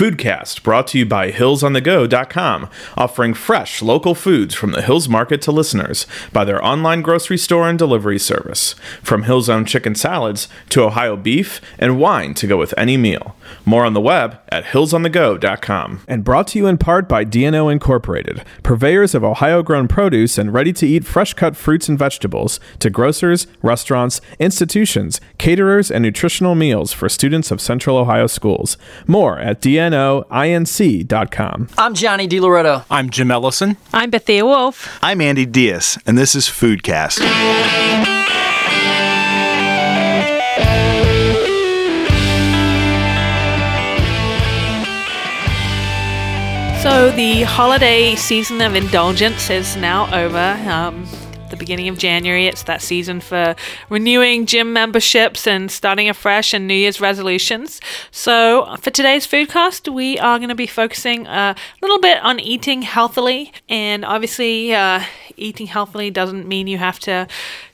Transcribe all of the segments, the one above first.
Foodcast brought to you by HillsOnTheGo.com, offering fresh local foods from the Hills Market to listeners by their online grocery store and delivery service. From Hill's own chicken salads to Ohio beef and wine to go with any meal. More on the web at HillsOnTheGo.com. And brought to you in part by DNO Incorporated, purveyors of Ohio grown produce and ready to eat fresh cut fruits and vegetables to grocers, restaurants, institutions, caterers, and nutritional meals for students of Central Ohio schools. More at DNOINC.com. I'm Johnny DiLoretto. I'm Jim Ellison. I'm Bethia Woolf. I'm Andy Diaz, and this is Foodcast. So the holiday season of indulgence is now over. Um, the beginning of January, it's that season for renewing gym memberships and starting afresh and New Year's resolutions. So for today's foodcast, we are going to be focusing a little bit on eating healthily, and obviously, uh, eating healthily doesn't mean you have to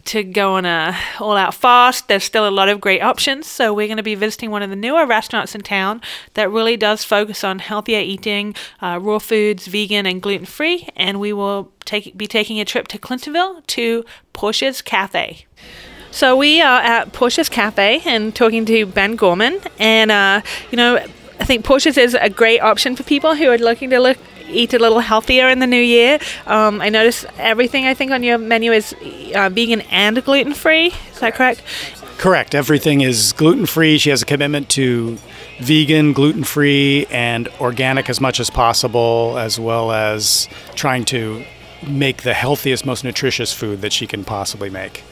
to go on a all out fast. There's still a lot of great options. So we're going to be visiting one of the newer restaurants in town that really does focus on healthier eating, uh, raw foods, vegan and gluten free. And we will take be taking a trip to Clintonville to Portia's Cafe. So we are at Portia's Cafe and talking to Ben Gorman, and uh, you know. I think Portia's is a great option for people who are looking to look eat a little healthier in the new year. Um, I notice everything I think on your menu is uh, vegan and gluten free. Is that correct? Correct. Everything is gluten free. She has a commitment to vegan, gluten free, and organic as much as possible, as well as trying to make the healthiest, most nutritious food that she can possibly make.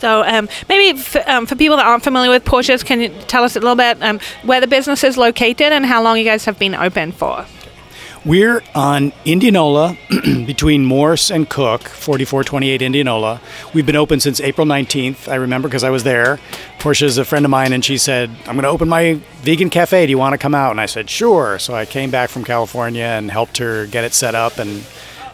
So um, maybe f- um, for people that aren't familiar with Portia's, can you tell us a little bit um, where the business is located and how long you guys have been open for? We're on Indianola between Morse and Cook, 4428 Indianola. We've been open since April 19th. I remember because I was there. Portia's a friend of mine, and she said, I'm going to open my vegan cafe. Do you want to come out? And I said, sure. So I came back from California and helped her get it set up and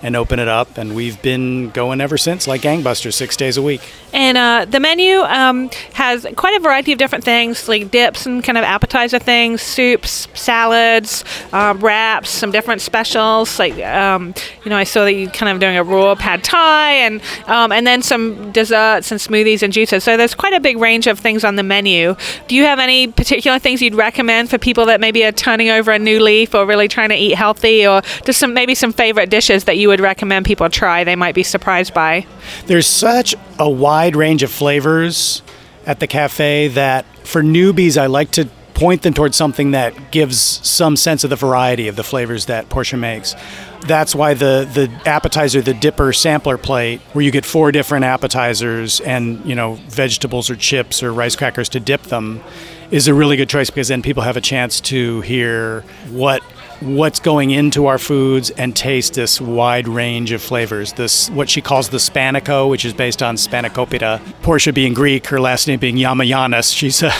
and open it up. And we've been going ever since, like gangbusters, six days a week. And uh, the menu um, has quite a variety of different things, like dips and kind of appetizer things, soups, salads, uh, wraps, some different specials. Like um, you know, I saw that you kind of doing a raw pad thai, and um, and then some desserts and smoothies and juices. So there's quite a big range of things on the menu. Do you have any particular things you'd recommend for people that maybe are turning over a new leaf or really trying to eat healthy, or just some maybe some favorite dishes that you would would recommend people try they might be surprised by? There's such a wide range of flavors at the cafe that for newbies, I like to point them towards something that gives some sense of the variety of the flavors that Portia makes. That's why the the appetizer, the dipper sampler plate, where you get four different appetizers and you know vegetables or chips or rice crackers to dip them, is a really good choice because then people have a chance to hear what what's going into our foods and taste this wide range of flavors. This what she calls the Spanico, which is based on Spanakopita. Portia being Greek, her last name being Yiamouyiannis. She's a,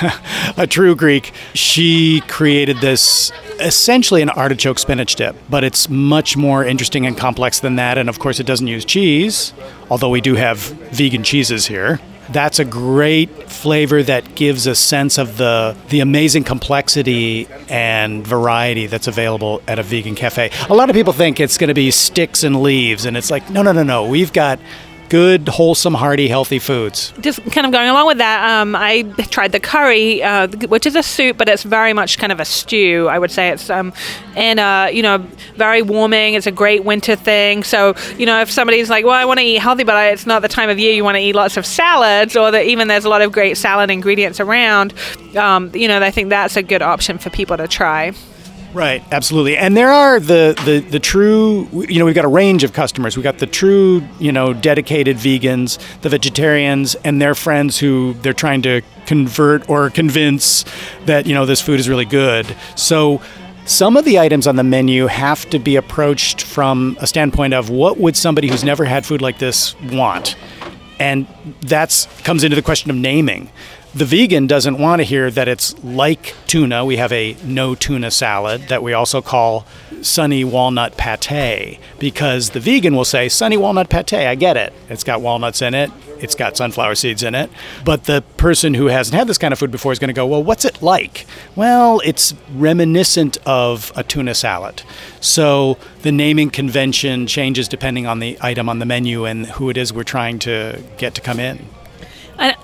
a true Greek. She created this essentially an artichoke spinach dip, but it's much more interesting and complex than that. And of course, it doesn't use cheese, although we do have vegan cheeses here that's a great flavor that gives a sense of the the amazing complexity and variety that's available at a vegan cafe. A lot of people think it's going to be sticks and leaves and it's like no no no no. We've got good, wholesome, hearty, healthy foods. Just kind of going along with that, um, I tried the curry, uh, which is a soup, but it's very much kind of a stew. I would say it's um, and uh, you know very warming. It's a great winter thing. So you know if somebody's like, well, I want to eat healthy, but it's not the time of year you want to eat lots of salads, or that even there's a lot of great salad ingredients around. Um, you know, I think that's a good option for people to try. Right, absolutely. And there are the, the, the true, you know, we've got a range of customers. We've got the true, you know, dedicated vegans, the vegetarians, and their friends who they're trying to convert or convince that, you know, this food is really good. So some of the items on the menu have to be approached from a standpoint of what would somebody who's never had food like this want? And that's comes into the question of naming The vegan doesn't want to hear that it's like tuna. We have a no tuna salad that we also call sunny walnut pate because the vegan will say, Sunny walnut pate, I get it. It's got walnuts in it, it's got sunflower seeds in it. But the person who hasn't had this kind of food before is going to go, Well, what's it like? Well, it's reminiscent of a tuna salad. So the naming convention changes depending on the item on the menu and who it is we're trying to get to come in.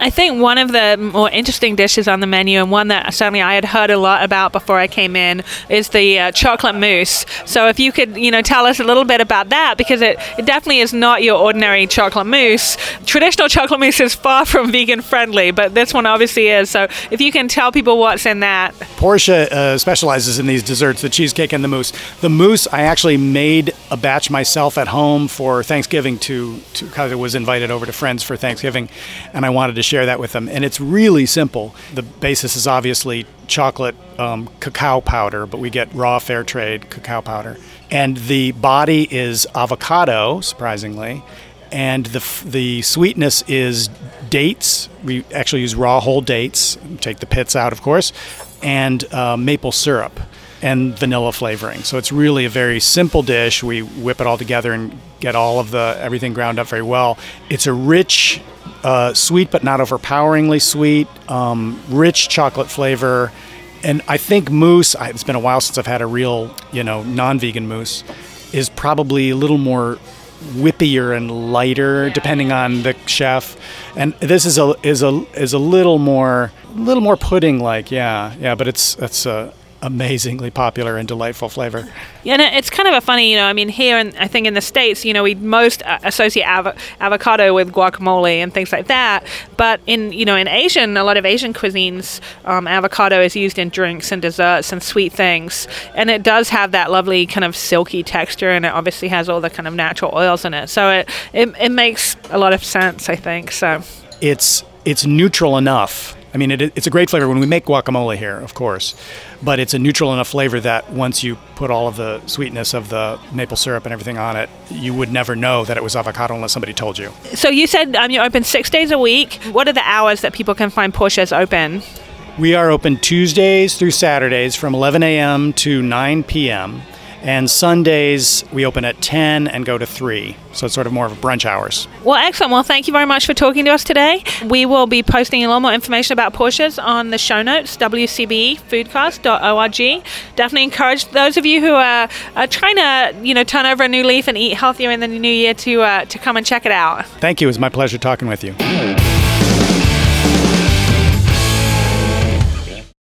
I, think one of the more interesting dishes on the menu, and one that certainly I had heard a lot about before I came in, is the uh, chocolate mousse. So if you could, you know, tell us a little bit about that, because it, it definitely is not your ordinary chocolate mousse. Traditional chocolate mousse is far from vegan friendly, but this one obviously is. So if you can tell people what's in that. Portia uh, specializes in these desserts, the cheesecake and the mousse. The mousse, I actually made a batch myself at home for Thanksgiving to because I was invited over to friends for Thanksgiving, and I wanted to share that with them. And it's really simple. The basis is obviously chocolate um, cacao powder, but we get raw fair trade cacao powder. And the body is avocado, surprisingly. And the, the sweetness is dates. We actually use raw whole dates, take the pits out, of course, and uh, maple syrup and vanilla flavoring. So it's really a very simple dish. We whip it all together and get all of the everything ground up very well. It's a rich, uh, sweet but not overpoweringly sweet, um, rich chocolate flavor. And I think mousse. It's been a while since I've had a real, you know, non-vegan mousse. Is probably a little more whippier and lighter depending on the chef and this is a is a is a little more little more pudding like yeah yeah but it's it's a amazingly popular and delightful flavor. Yeah, and it's kind of a funny, you know, I mean, here and I think in the States, you know, we most associate av- avocado with guacamole and things like that. But in, you know, in Asian, a lot of Asian cuisines, um, avocado is used in drinks and desserts and sweet things. And it does have that lovely kind of silky texture and it obviously has all the kind of natural oils in it. So it, it, it makes a lot of sense, I think. So it's, it's neutral enough I mean, it, it's a great flavor when we make guacamole here, of course, but it's a neutral enough flavor that once you put all of the sweetness of the maple syrup and everything on it, you would never know that it was avocado unless somebody told you. So you said um, you're open six days a week. What are the hours that people can find Portia's open? We are open Tuesdays through Saturdays from 11 a.m. to 9 p.m. And Sundays, we open at 10 and go to 3. So it's sort of more of a brunch hours. Well, excellent. Well, thank you very much for talking to us today. We will be posting a lot more information about Portia's on the show notes, wcbfoodcast.org. Definitely encourage those of you who are, are trying to, you know, turn over a new leaf and eat healthier in the new year to, uh, to come and check it out. Thank you. It was my pleasure talking with you.